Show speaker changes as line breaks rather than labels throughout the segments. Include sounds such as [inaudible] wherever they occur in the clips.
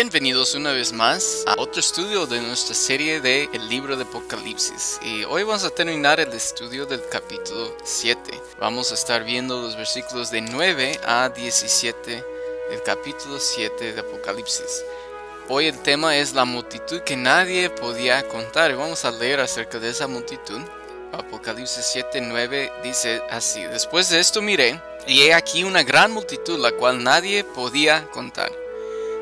Bienvenidos una vez más a otro estudio de nuestra serie de El libro de Apocalipsis y hoy vamos a terminar el estudio del capítulo 7. Vamos a estar viendo los versículos de 9 a 17 del capítulo 7 de Apocalipsis. Hoy el tema es la multitud que nadie podía contar vamos a leer acerca de esa multitud. Apocalipsis 7, 9 dice así, después de esto miré y he aquí una gran multitud la cual nadie podía contar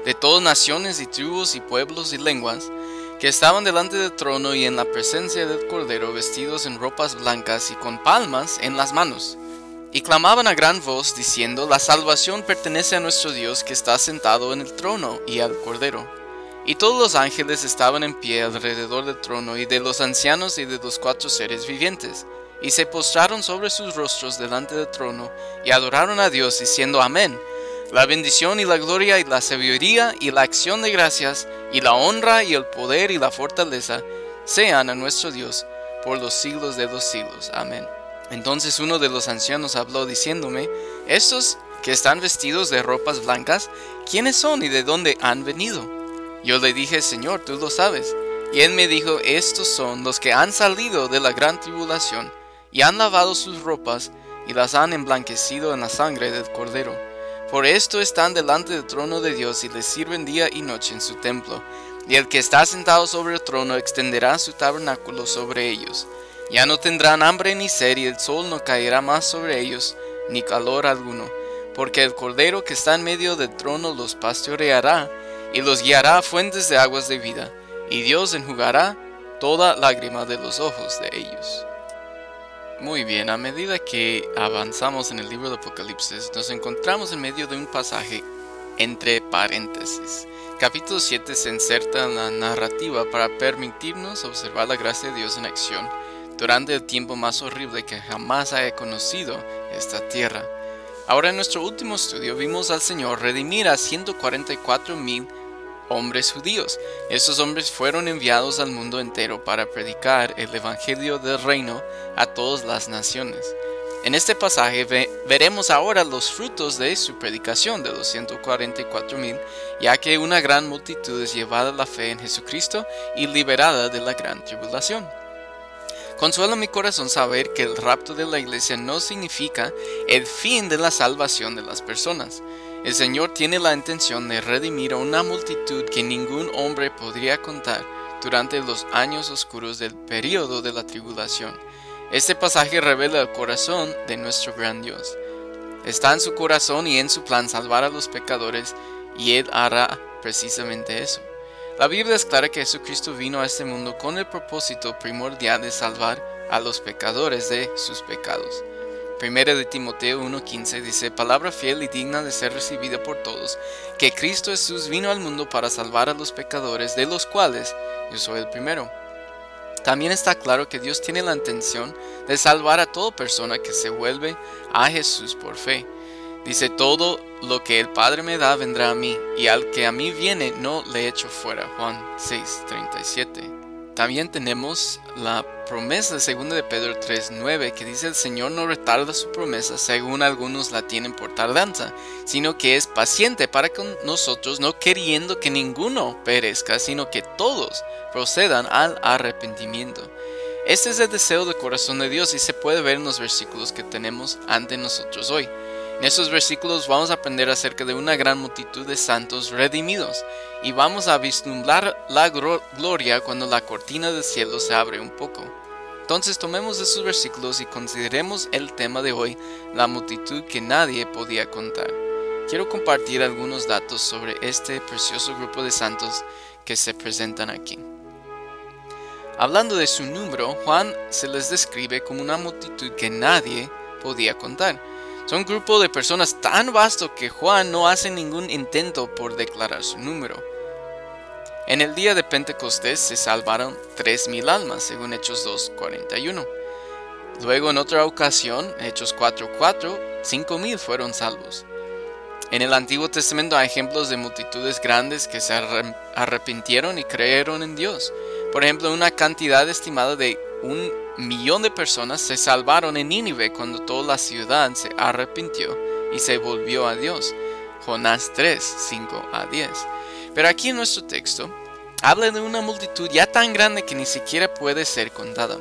de todas naciones y tribus y pueblos y lenguas, que estaban delante del trono y en la presencia del Cordero vestidos en ropas blancas y con palmas en las manos. Y clamaban a gran voz diciendo, La salvación pertenece a nuestro Dios que está sentado en el trono y al Cordero. Y todos los ángeles estaban en pie alrededor del trono y de los ancianos y de los cuatro seres vivientes, y se postraron sobre sus rostros delante del trono y adoraron a Dios diciendo, Amén la bendición y la gloria y la sabiduría y la acción de gracias y la honra y el poder y la fortaleza sean a nuestro Dios por los siglos de los siglos. Amén. Entonces uno de los ancianos habló diciéndome, estos que están vestidos de ropas blancas, ¿quiénes son y de dónde han venido? Yo le dije, Señor, tú lo sabes. Y él me dijo, estos son los que han salido de la gran tribulación y han lavado sus ropas y las han emblanquecido en la sangre del cordero. Por esto están delante del trono de Dios y le sirven día y noche en su templo. Y el que está sentado sobre el trono extenderá su tabernáculo sobre ellos. Ya no tendrán hambre ni sed y el sol no caerá más sobre ellos, ni calor alguno, porque el cordero que está en medio del trono los pastoreará y los guiará a fuentes de aguas de vida, y Dios enjugará toda lágrima de los ojos de ellos. Muy bien, a medida que avanzamos en el libro de Apocalipsis, nos encontramos en medio de un pasaje entre paréntesis. Capítulo 7 se inserta en la narrativa para permitirnos observar la gracia de Dios en acción durante el tiempo más horrible que jamás haya conocido esta tierra. Ahora en nuestro último estudio vimos al Señor redimir a 144 mil hombres judíos. Estos hombres fueron enviados al mundo entero para predicar el Evangelio del reino a todas las naciones. En este pasaje veremos ahora los frutos de su predicación de los 144 mil, ya que una gran multitud es llevada a la fe en Jesucristo y liberada de la gran tribulación. Consuela mi corazón saber que el rapto de la iglesia no significa el fin de la salvación de las personas. El Señor tiene la intención de redimir a una multitud que ningún hombre podría contar durante los años oscuros del período de la tribulación. Este pasaje revela el corazón de nuestro gran Dios. Está en su corazón y en su plan salvar a los pecadores y Él hará precisamente eso. La Biblia es clara que Jesucristo vino a este mundo con el propósito primordial de salvar a los pecadores de sus pecados. Primera de Timoteo 1:15 dice, palabra fiel y digna de ser recibida por todos, que Cristo Jesús vino al mundo para salvar a los pecadores, de los cuales yo soy el primero. También está claro que Dios tiene la intención de salvar a toda persona que se vuelve a Jesús por fe. Dice, todo lo que el Padre me da vendrá a mí, y al que a mí viene no le echo fuera. Juan 6:37. También tenemos la promesa de 2 de Pedro 3:9 que dice el Señor no retarda su promesa según algunos la tienen por tardanza, sino que es paciente para con nosotros, no queriendo que ninguno perezca, sino que todos procedan al arrepentimiento. Este es el deseo del corazón de Dios y se puede ver en los versículos que tenemos ante nosotros hoy. En estos versículos vamos a aprender acerca de una gran multitud de santos redimidos y vamos a vislumbrar la gloria cuando la cortina del cielo se abre un poco. Entonces tomemos esos versículos y consideremos el tema de hoy, la multitud que nadie podía contar. Quiero compartir algunos datos sobre este precioso grupo de santos que se presentan aquí. Hablando de su número, Juan se les describe como una multitud que nadie podía contar. Son un grupo de personas tan vasto que Juan no hace ningún intento por declarar su número. En el día de Pentecostés se salvaron 3.000 almas, según Hechos 2.41. Luego en otra ocasión, Hechos 4.4, 5.000 fueron salvos. En el Antiguo Testamento hay ejemplos de multitudes grandes que se arrepintieron y creyeron en Dios. Por ejemplo, una cantidad estimada de un millón de personas se salvaron en Nínive cuando toda la ciudad se arrepintió y se volvió a Dios. Jonás 3, 5 a 10. Pero aquí en nuestro texto habla de una multitud ya tan grande que ni siquiera puede ser contada.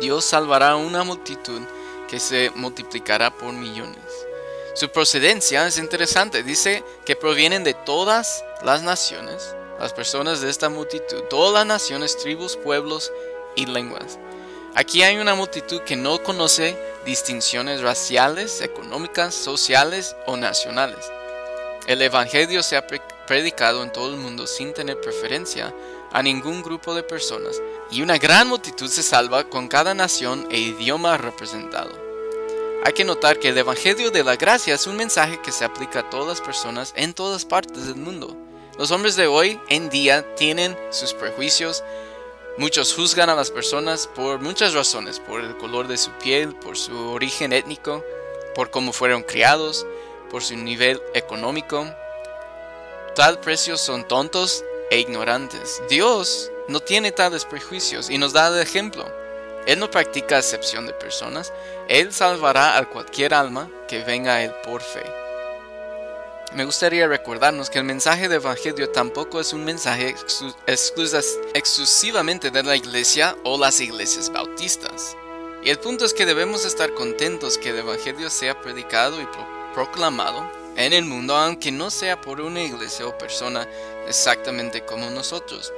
Dios salvará una multitud que se multiplicará por millones. Su procedencia es interesante, dice que provienen de todas las naciones, las personas de esta multitud, todas las naciones, tribus, pueblos y lenguas. Aquí hay una multitud que no conoce distinciones raciales, económicas, sociales o nacionales. El Evangelio se ha predicado en todo el mundo sin tener preferencia a ningún grupo de personas, y una gran multitud se salva con cada nación e idioma representado. Hay que notar que el Evangelio de la Gracia es un mensaje que se aplica a todas las personas en todas partes del mundo. Los hombres de hoy en día tienen sus prejuicios. Muchos juzgan a las personas por muchas razones, por el color de su piel, por su origen étnico, por cómo fueron criados, por su nivel económico. Tal precio son tontos e ignorantes. Dios no tiene tales prejuicios y nos da el ejemplo. Él no practica acepción de personas, Él salvará a cualquier alma que venga a Él por fe. Me gustaría recordarnos que el mensaje del Evangelio tampoco es un mensaje exclusivamente de la iglesia o las iglesias bautistas. Y el punto es que debemos estar contentos que el Evangelio sea predicado y proclamado en el mundo, aunque no sea por una iglesia o persona exactamente como nosotros.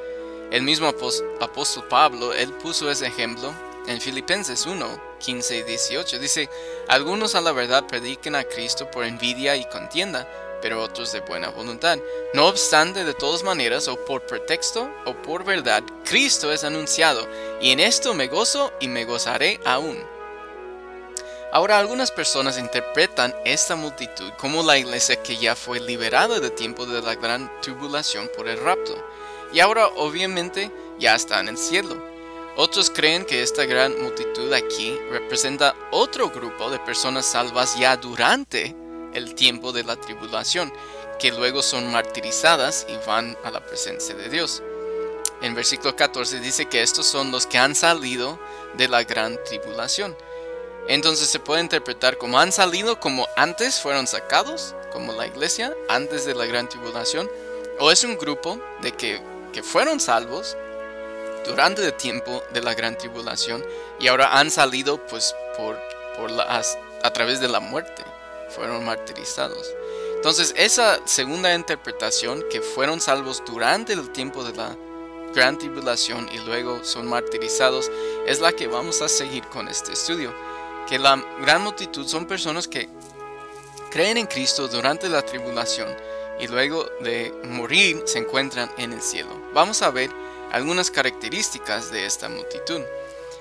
El mismo apóstol Pablo, él puso ese ejemplo en Filipenses 1, 15 y 18 dice, algunos a la verdad prediquen a Cristo por envidia y contienda, pero otros de buena voluntad. No obstante, de todas maneras, o por pretexto o por verdad, Cristo es anunciado, y en esto me gozo y me gozaré aún. Ahora algunas personas interpretan esta multitud como la iglesia que ya fue liberada del tiempo de la gran tribulación por el rapto, y ahora obviamente ya está en el cielo. Otros creen que esta gran multitud aquí representa otro grupo de personas salvas ya durante el tiempo de la tribulación, que luego son martirizadas y van a la presencia de Dios. En versículo 14 dice que estos son los que han salido de la gran tribulación. Entonces se puede interpretar como han salido como antes fueron sacados, como la iglesia, antes de la gran tribulación, o es un grupo de que, que fueron salvos durante el tiempo de la gran tribulación y ahora han salido pues por, por a, través de la muerte, fueron martirizados. Entonces esa segunda interpretación que fueron salvos durante el tiempo de la gran tribulación y luego son martirizados es la que vamos a seguir con este estudio. Que la gran multitud son personas que creen en Cristo durante la tribulación y luego de morir se encuentran en el cielo. Vamos a ver algunas características de esta multitud.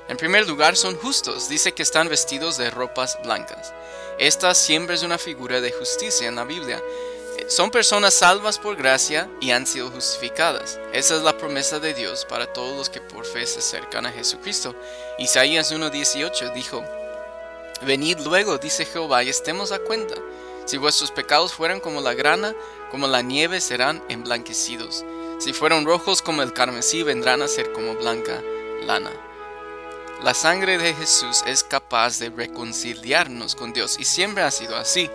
En primer lugar, son justos, dice que están vestidos de ropas blancas. Esta siempre es una figura de justicia en la Biblia. Son personas salvas por gracia y han sido justificadas. Esa es la promesa de Dios para todos los que por fe se acercan a Jesucristo. Isaías 1.18 dijo, Venid luego, dice Jehová, y estemos a cuenta. Si vuestros pecados fueran como la grana, como la nieve serán emblanquecidos. Si fueron rojos como el carmesí, vendrán a ser como blanca lana. La sangre de Jesús es capaz de reconciliarnos con Dios y siempre ha sido así.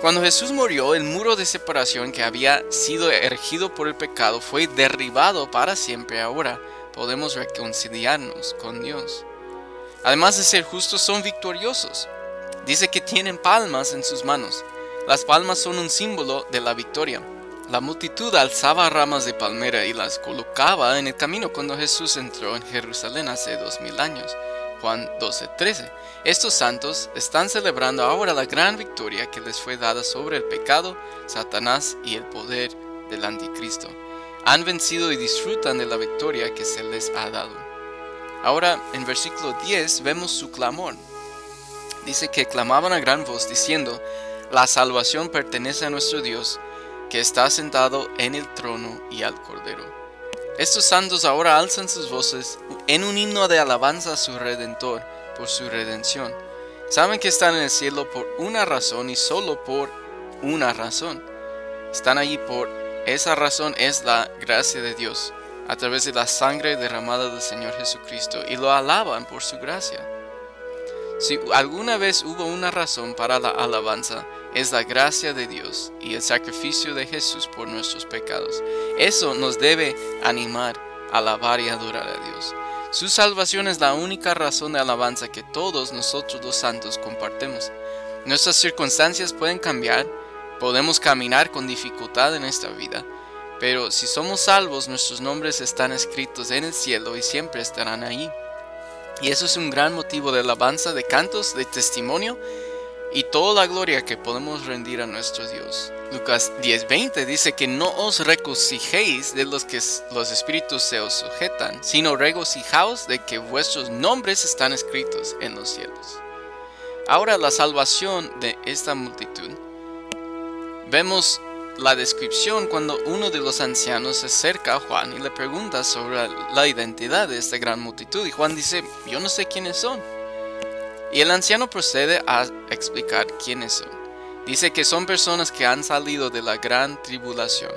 Cuando Jesús murió, el muro de separación que había sido erigido por el pecado fue derribado para siempre. Ahora podemos reconciliarnos con Dios. Además de ser justos, son victoriosos. Dice que tienen palmas en sus manos. Las palmas son un símbolo de la victoria. La multitud alzaba ramas de palmera y las colocaba en el camino cuando Jesús entró en Jerusalén hace dos mil años. Juan 12:13. Estos santos están celebrando ahora la gran victoria que les fue dada sobre el pecado, Satanás y el poder del anticristo. Han vencido y disfrutan de la victoria que se les ha dado. Ahora en versículo 10 vemos su clamor. Dice que clamaban a gran voz diciendo, la salvación pertenece a nuestro Dios que está sentado en el trono y al Cordero. Estos santos ahora alzan sus voces en un himno de alabanza a su Redentor por su redención. Saben que están en el cielo por una razón y solo por una razón. Están allí por esa razón es la gracia de Dios a través de la sangre derramada del Señor Jesucristo y lo alaban por su gracia. Si alguna vez hubo una razón para la alabanza, es la gracia de Dios y el sacrificio de Jesús por nuestros pecados. Eso nos debe animar a alabar y adorar a Dios. Su salvación es la única razón de alabanza que todos nosotros los santos compartimos. Nuestras circunstancias pueden cambiar, podemos caminar con dificultad en esta vida, pero si somos salvos nuestros nombres están escritos en el cielo y siempre estarán ahí. Y eso es un gran motivo de alabanza, de cantos, de testimonio y toda la gloria que podemos rendir a nuestro Dios. Lucas 10:20 dice que no os regocijéis de los que los espíritus se os sujetan, sino regocijaos de que vuestros nombres están escritos en los cielos. Ahora la salvación de esta multitud. Vemos la descripción cuando uno de los ancianos se acerca a Juan y le pregunta sobre la identidad de esta gran multitud y Juan dice, yo no sé quiénes son. Y el anciano procede a explicar quiénes son. Dice que son personas que han salido de la gran tribulación.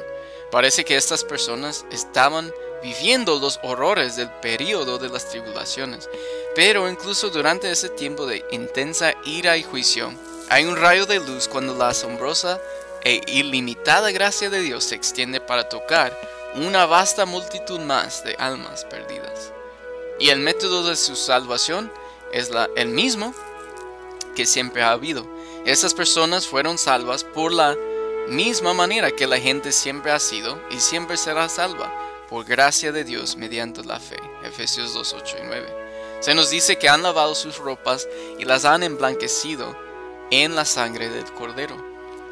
Parece que estas personas estaban viviendo los horrores del periodo de las tribulaciones. Pero incluso durante ese tiempo de intensa ira y juicio, hay un rayo de luz cuando la asombrosa e ilimitada gracia de Dios se extiende para tocar una vasta multitud más de almas perdidas. Y el método de su salvación es la, el mismo que siempre ha habido. Esas personas fueron salvas por la misma manera que la gente siempre ha sido y siempre será salva, por gracia de Dios mediante la fe. Efesios 2, 8 y 9. Se nos dice que han lavado sus ropas y las han emblanquecido en la sangre del Cordero.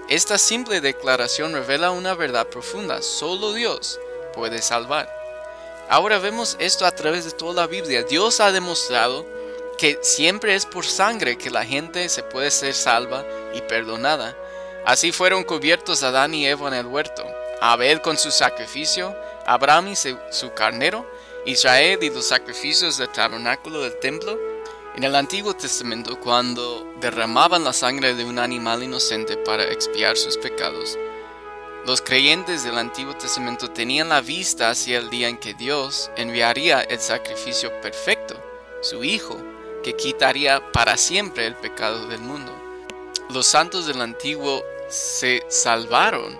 Esta simple declaración revela una verdad profunda. Solo Dios puede salvar. Ahora vemos esto a través de toda la Biblia. Dios ha demostrado que siempre es por sangre que la gente se puede ser salva y perdonada. Así fueron cubiertos Adán y Eva en el huerto, Abel con su sacrificio, Abraham y su carnero, Israel y los sacrificios del tabernáculo del templo. En el Antiguo Testamento, cuando derramaban la sangre de un animal inocente para expiar sus pecados, los creyentes del Antiguo Testamento tenían la vista hacia el día en que Dios enviaría el sacrificio perfecto, su Hijo, que quitaría para siempre el pecado del mundo. Los santos del antiguo se salvaron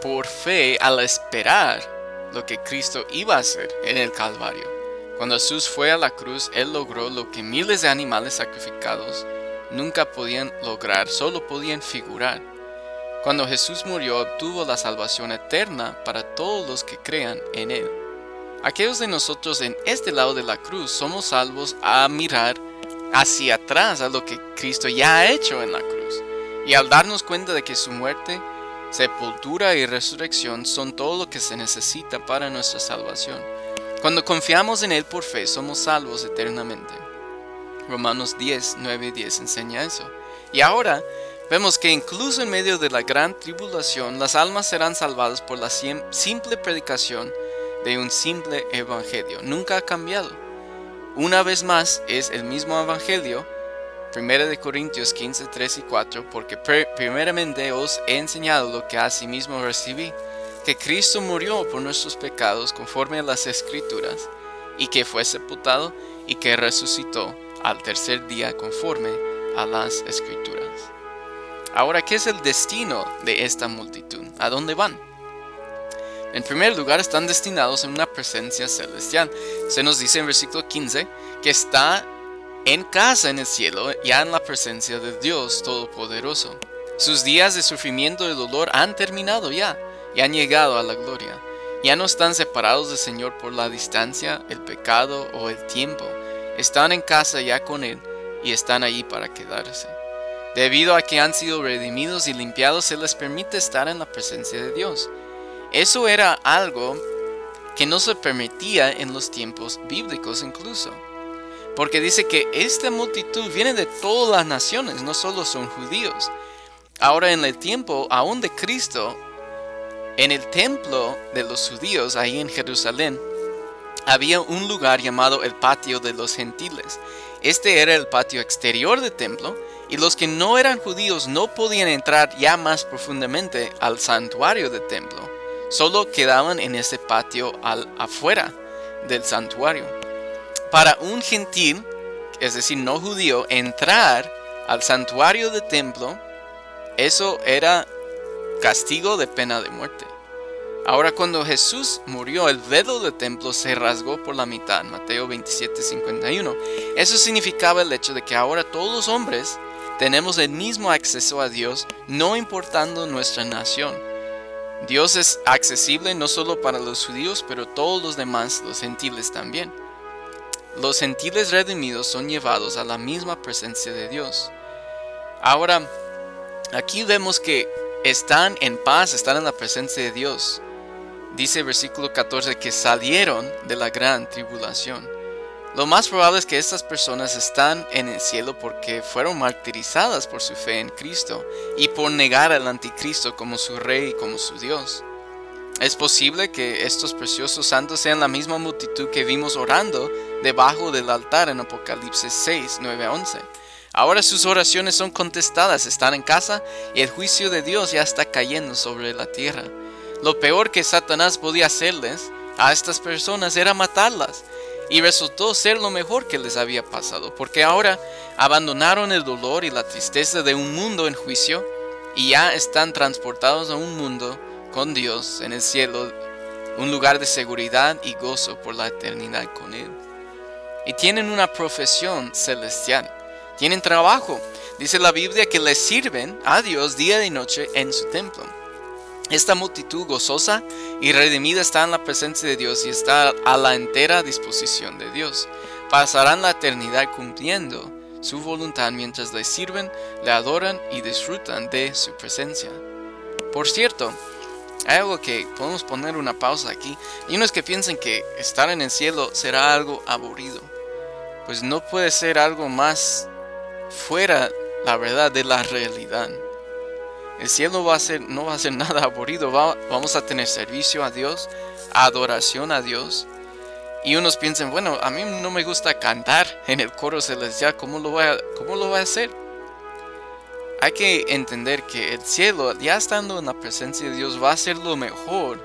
por fe al esperar lo que Cristo iba a hacer en el Calvario. Cuando Jesús fue a la cruz, Él logró lo que miles de animales sacrificados nunca podían lograr, solo podían figurar. Cuando Jesús murió, obtuvo la salvación eterna para todos los que crean en Él. Aquellos de nosotros en este lado de la cruz somos salvos a mirar hacia atrás a lo que Cristo ya ha hecho en la cruz. Y al darnos cuenta de que su muerte, sepultura y resurrección son todo lo que se necesita para nuestra salvación. Cuando confiamos en Él por fe, somos salvos eternamente. Romanos 10, 9 y 10 enseña eso. Y ahora vemos que incluso en medio de la gran tribulación, las almas serán salvadas por la simple predicación de un simple evangelio. Nunca ha cambiado. Una vez más es el mismo evangelio, 1 de Corintios 15, 3 y 4, porque primeramente os he enseñado lo que asimismo recibí, que Cristo murió por nuestros pecados conforme a las escrituras, y que fue sepultado y que resucitó al tercer día conforme a las escrituras. Ahora, ¿qué es el destino de esta multitud? ¿A dónde van? En primer lugar, están destinados en una presencia celestial. Se nos dice en versículo 15 que está en casa en el cielo, ya en la presencia de Dios Todopoderoso. Sus días de sufrimiento y dolor han terminado ya, y han llegado a la gloria. Ya no están separados del Señor por la distancia, el pecado o el tiempo. Están en casa ya con Él y están allí para quedarse. Debido a que han sido redimidos y limpiados, se les permite estar en la presencia de Dios. Eso era algo que no se permitía en los tiempos bíblicos incluso. Porque dice que esta multitud viene de todas las naciones, no solo son judíos. Ahora en el tiempo aún de Cristo, en el templo de los judíos, ahí en Jerusalén, había un lugar llamado el patio de los gentiles. Este era el patio exterior del templo y los que no eran judíos no podían entrar ya más profundamente al santuario del templo, solo quedaban en ese patio al afuera del santuario. Para un gentil, es decir, no judío, entrar al santuario del templo, eso era castigo de pena de muerte. Ahora cuando Jesús murió, el velo del templo se rasgó por la mitad, Mateo 27, 51. Eso significaba el hecho de que ahora todos los hombres tenemos el mismo acceso a Dios, no importando nuestra nación. Dios es accesible no solo para los judíos, pero todos los demás, los gentiles también. Los gentiles redimidos son llevados a la misma presencia de Dios. Ahora, aquí vemos que están en paz, están en la presencia de Dios. Dice versículo 14 que salieron de la gran tribulación. Lo más probable es que estas personas están en el cielo porque fueron martirizadas por su fe en Cristo y por negar al anticristo como su rey y como su Dios. Es posible que estos preciosos santos sean la misma multitud que vimos orando debajo del altar en Apocalipsis 6, 9 a 11. Ahora sus oraciones son contestadas, están en casa y el juicio de Dios ya está cayendo sobre la tierra. Lo peor que Satanás podía hacerles a estas personas era matarlas y resultó ser lo mejor que les había pasado, porque ahora abandonaron el dolor y la tristeza de un mundo en juicio y ya están transportados a un mundo con Dios en el cielo, un lugar de seguridad y gozo por la eternidad con Él. Y tienen una profesión celestial, tienen trabajo. Dice la Biblia que les sirven a Dios día y noche en su templo. Esta multitud gozosa y redimida está en la presencia de Dios y está a la entera disposición de Dios. Pasarán la eternidad cumpliendo su voluntad mientras le sirven, le adoran y disfrutan de su presencia. Por cierto, hay algo que podemos poner una pausa aquí. Y unos que piensen que estar en el cielo será algo aburrido. Pues no puede ser algo más fuera, la verdad, de la realidad. El cielo va a ser, no va a ser [laughs] nada aburrido, vamos a tener servicio a Dios, adoración a Dios. Y unos piensan, bueno, a mí no me gusta cantar en el coro celestial, ¿cómo lo voy a, cómo lo a hacer? Hay que entender que el cielo, ya estando en la presencia de Dios, va a ser lo mejor,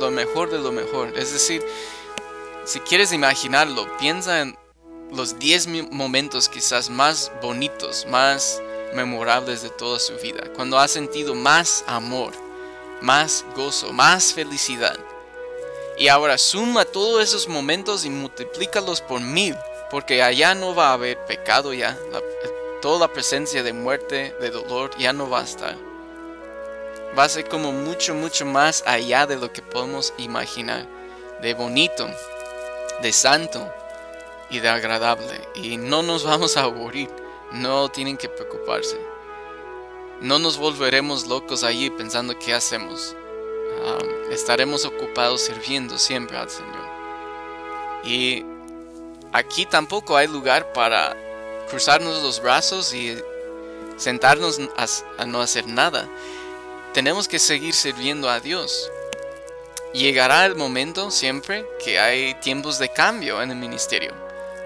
lo mejor de lo mejor. Es decir, si quieres imaginarlo, piensa en los 10 momentos quizás más bonitos, más memorables de toda su vida, cuando ha sentido más amor, más gozo, más felicidad. Y ahora suma todos esos momentos y multiplícalos por mil, porque allá no va a haber pecado ya, toda la presencia de muerte, de dolor, ya no va a estar. Va a ser como mucho, mucho más allá de lo que podemos imaginar, de bonito, de santo y de agradable. Y no nos vamos a aburrir no tienen que preocuparse. No nos volveremos locos allí pensando qué hacemos. estaremos ocupados sirviendo siempre al Señor. Y aquí tampoco hay lugar para cruzarnos los brazos y sentarnos a no hacer nada. Tenemos que seguir sirviendo a Dios. Llegará el momento siempre que hay tiempos de cambio en el ministerio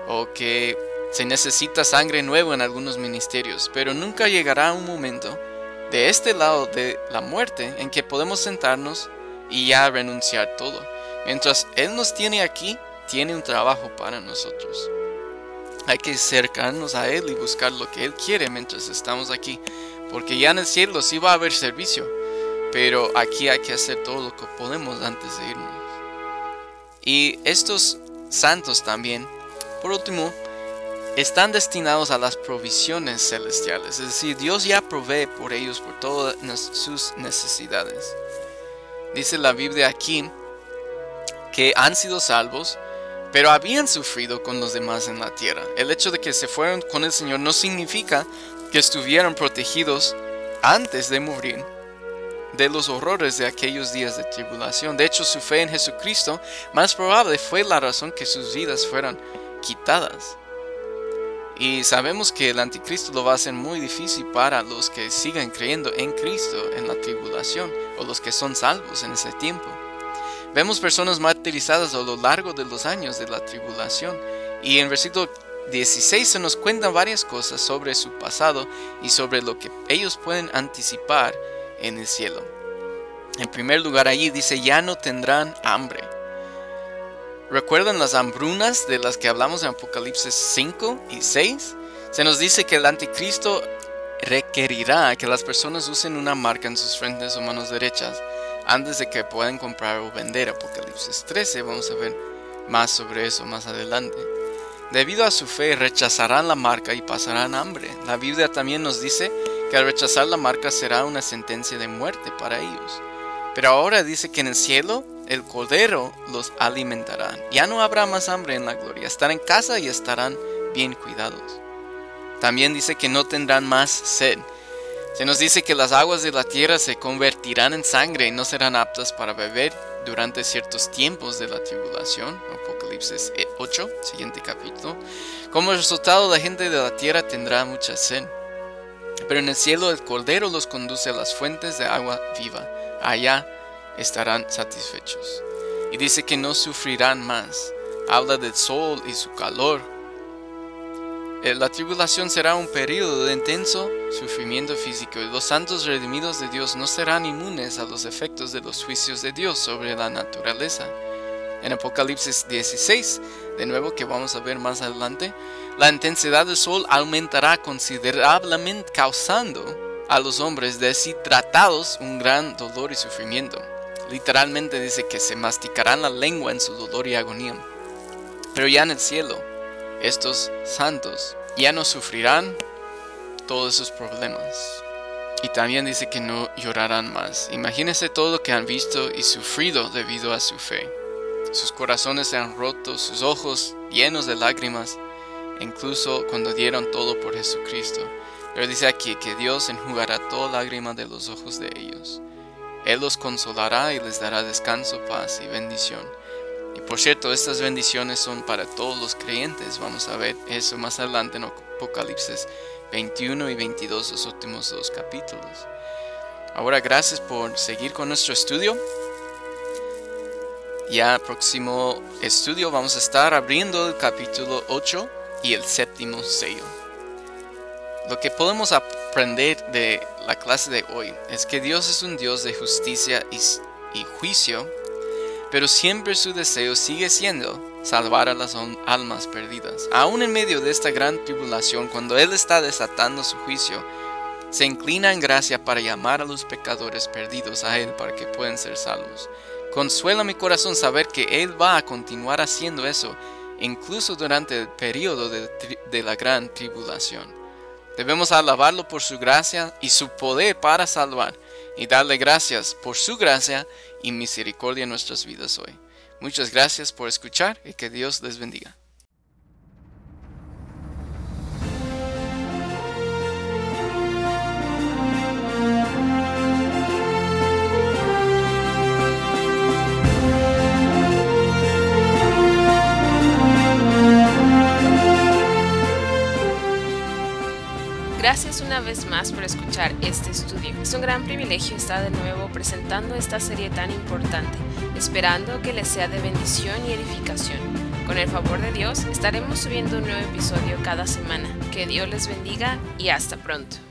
o que se necesita sangre nueva en algunos ministerios, pero nunca llegará un momento de este lado de la muerte en que podemos sentarnos y ya renunciar todo. Mientras Él nos tiene aquí, tiene un trabajo para nosotros. Hay que acercarnos a Él y buscar lo que Él quiere mientras estamos aquí. Porque ya en el cielo sí va a haber servicio. Pero aquí hay que hacer todo lo que podemos antes de irnos. Y estos santos también, por último, están destinados a las provisiones celestiales, es decir, Dios ya provee por ellos por todas sus necesidades. Dice la Biblia aquí que han sido salvos, pero habían sufrido con los demás en la tierra. El hecho de que se fueron con el Señor no significa que estuvieron protegidos antes de morir de los horrores de aquellos días de tribulación. De hecho, su fe en Jesucristo más probable fue la razón que sus vidas fueran quitadas. Y sabemos que el anticristo lo va a hacer muy difícil para los que sigan creyendo en Cristo en la tribulación o los que son salvos en ese tiempo. Vemos personas martirizadas a lo largo de los años de la tribulación. Y en versículo 16 se nos cuentan varias cosas sobre su pasado y sobre lo que ellos pueden anticipar en el cielo. En primer lugar, allí dice, ya no tendrán hambre. ¿Recuerdan las hambrunas de las que hablamos en Apocalipsis 5 y 6? Se nos dice que el anticristo requerirá que las personas usen una marca en sus frentes o manos derechas antes de que puedan comprar o vender. Apocalipsis 13, vamos a ver más sobre eso más adelante. Debido a su fe rechazarán la marca y pasarán hambre. La Biblia también nos dice que al rechazar la marca será una sentencia de muerte para ellos. Pero ahora dice que en el cielo el cordero los alimentará. Ya no habrá más hambre en la gloria. Estarán en casa y estarán bien cuidados. También dice que no tendrán más sed. Se nos dice que las aguas de la tierra se convertirán en sangre y no serán aptas para beber durante ciertos tiempos de la tribulación. Apocalipsis 8, siguiente capítulo. Como resultado, la gente de la tierra tendrá mucha sed. Pero en el cielo el Cordero los conduce a las fuentes de agua viva. Allá estarán satisfechos. Y dice que no sufrirán más. Habla del sol y su calor. Eh, la tribulación será un periodo de intenso sufrimiento físico y los santos redimidos de Dios no serán inmunes a los efectos de los juicios de Dios sobre la naturaleza. En Apocalipsis 16, de nuevo que vamos a ver más adelante, la intensidad del sol aumentará considerablemente causando a los hombres deshidratados un gran dolor y sufrimiento. Literalmente dice que se masticarán la lengua en su dolor y agonía. Pero ya en el cielo, estos santos ya no sufrirán todos esos problemas. Y también dice que no llorarán más. Imagínense todo lo que han visto y sufrido debido a su fe. Sus corazones se han roto, sus ojos llenos de lágrimas, incluso cuando dieron todo por Jesucristo. Pero dice aquí que Dios enjugará toda lágrima de los ojos de ellos. Él los consolará y les dará descanso, paz y bendición. Y por cierto, estas bendiciones son para todos los creyentes. Vamos a ver eso más adelante en Apocalipsis 21 y 22, los últimos dos capítulos. Ahora, gracias por seguir con nuestro estudio. Ya próximo estudio vamos a estar abriendo el capítulo 8 y el séptimo sello. Lo que podemos aprender de la clase de hoy es que Dios es un Dios de justicia y, juicio, pero siempre su deseo sigue siendo salvar a las almas perdidas. Aún en medio de esta gran tribulación, cuando Él está desatando su juicio, se inclina en gracia para llamar a los pecadores perdidos a Él para que puedan ser salvos. Consuela mi corazón saber que Él va a continuar haciendo eso, incluso durante el periodo de la gran tribulación. Debemos alabarlo por su gracia y su poder para salvar y darle gracias por su gracia y misericordia en nuestras vidas hoy. Muchas gracias por escuchar y que Dios les bendiga.
Gracias una vez más por escuchar este estudio. Es un gran privilegio estar de nuevo presentando esta serie tan importante, esperando que les sea de bendición y edificación. Con el favor de Dios, estaremos subiendo un nuevo episodio cada semana. Que Dios les bendiga y hasta pronto.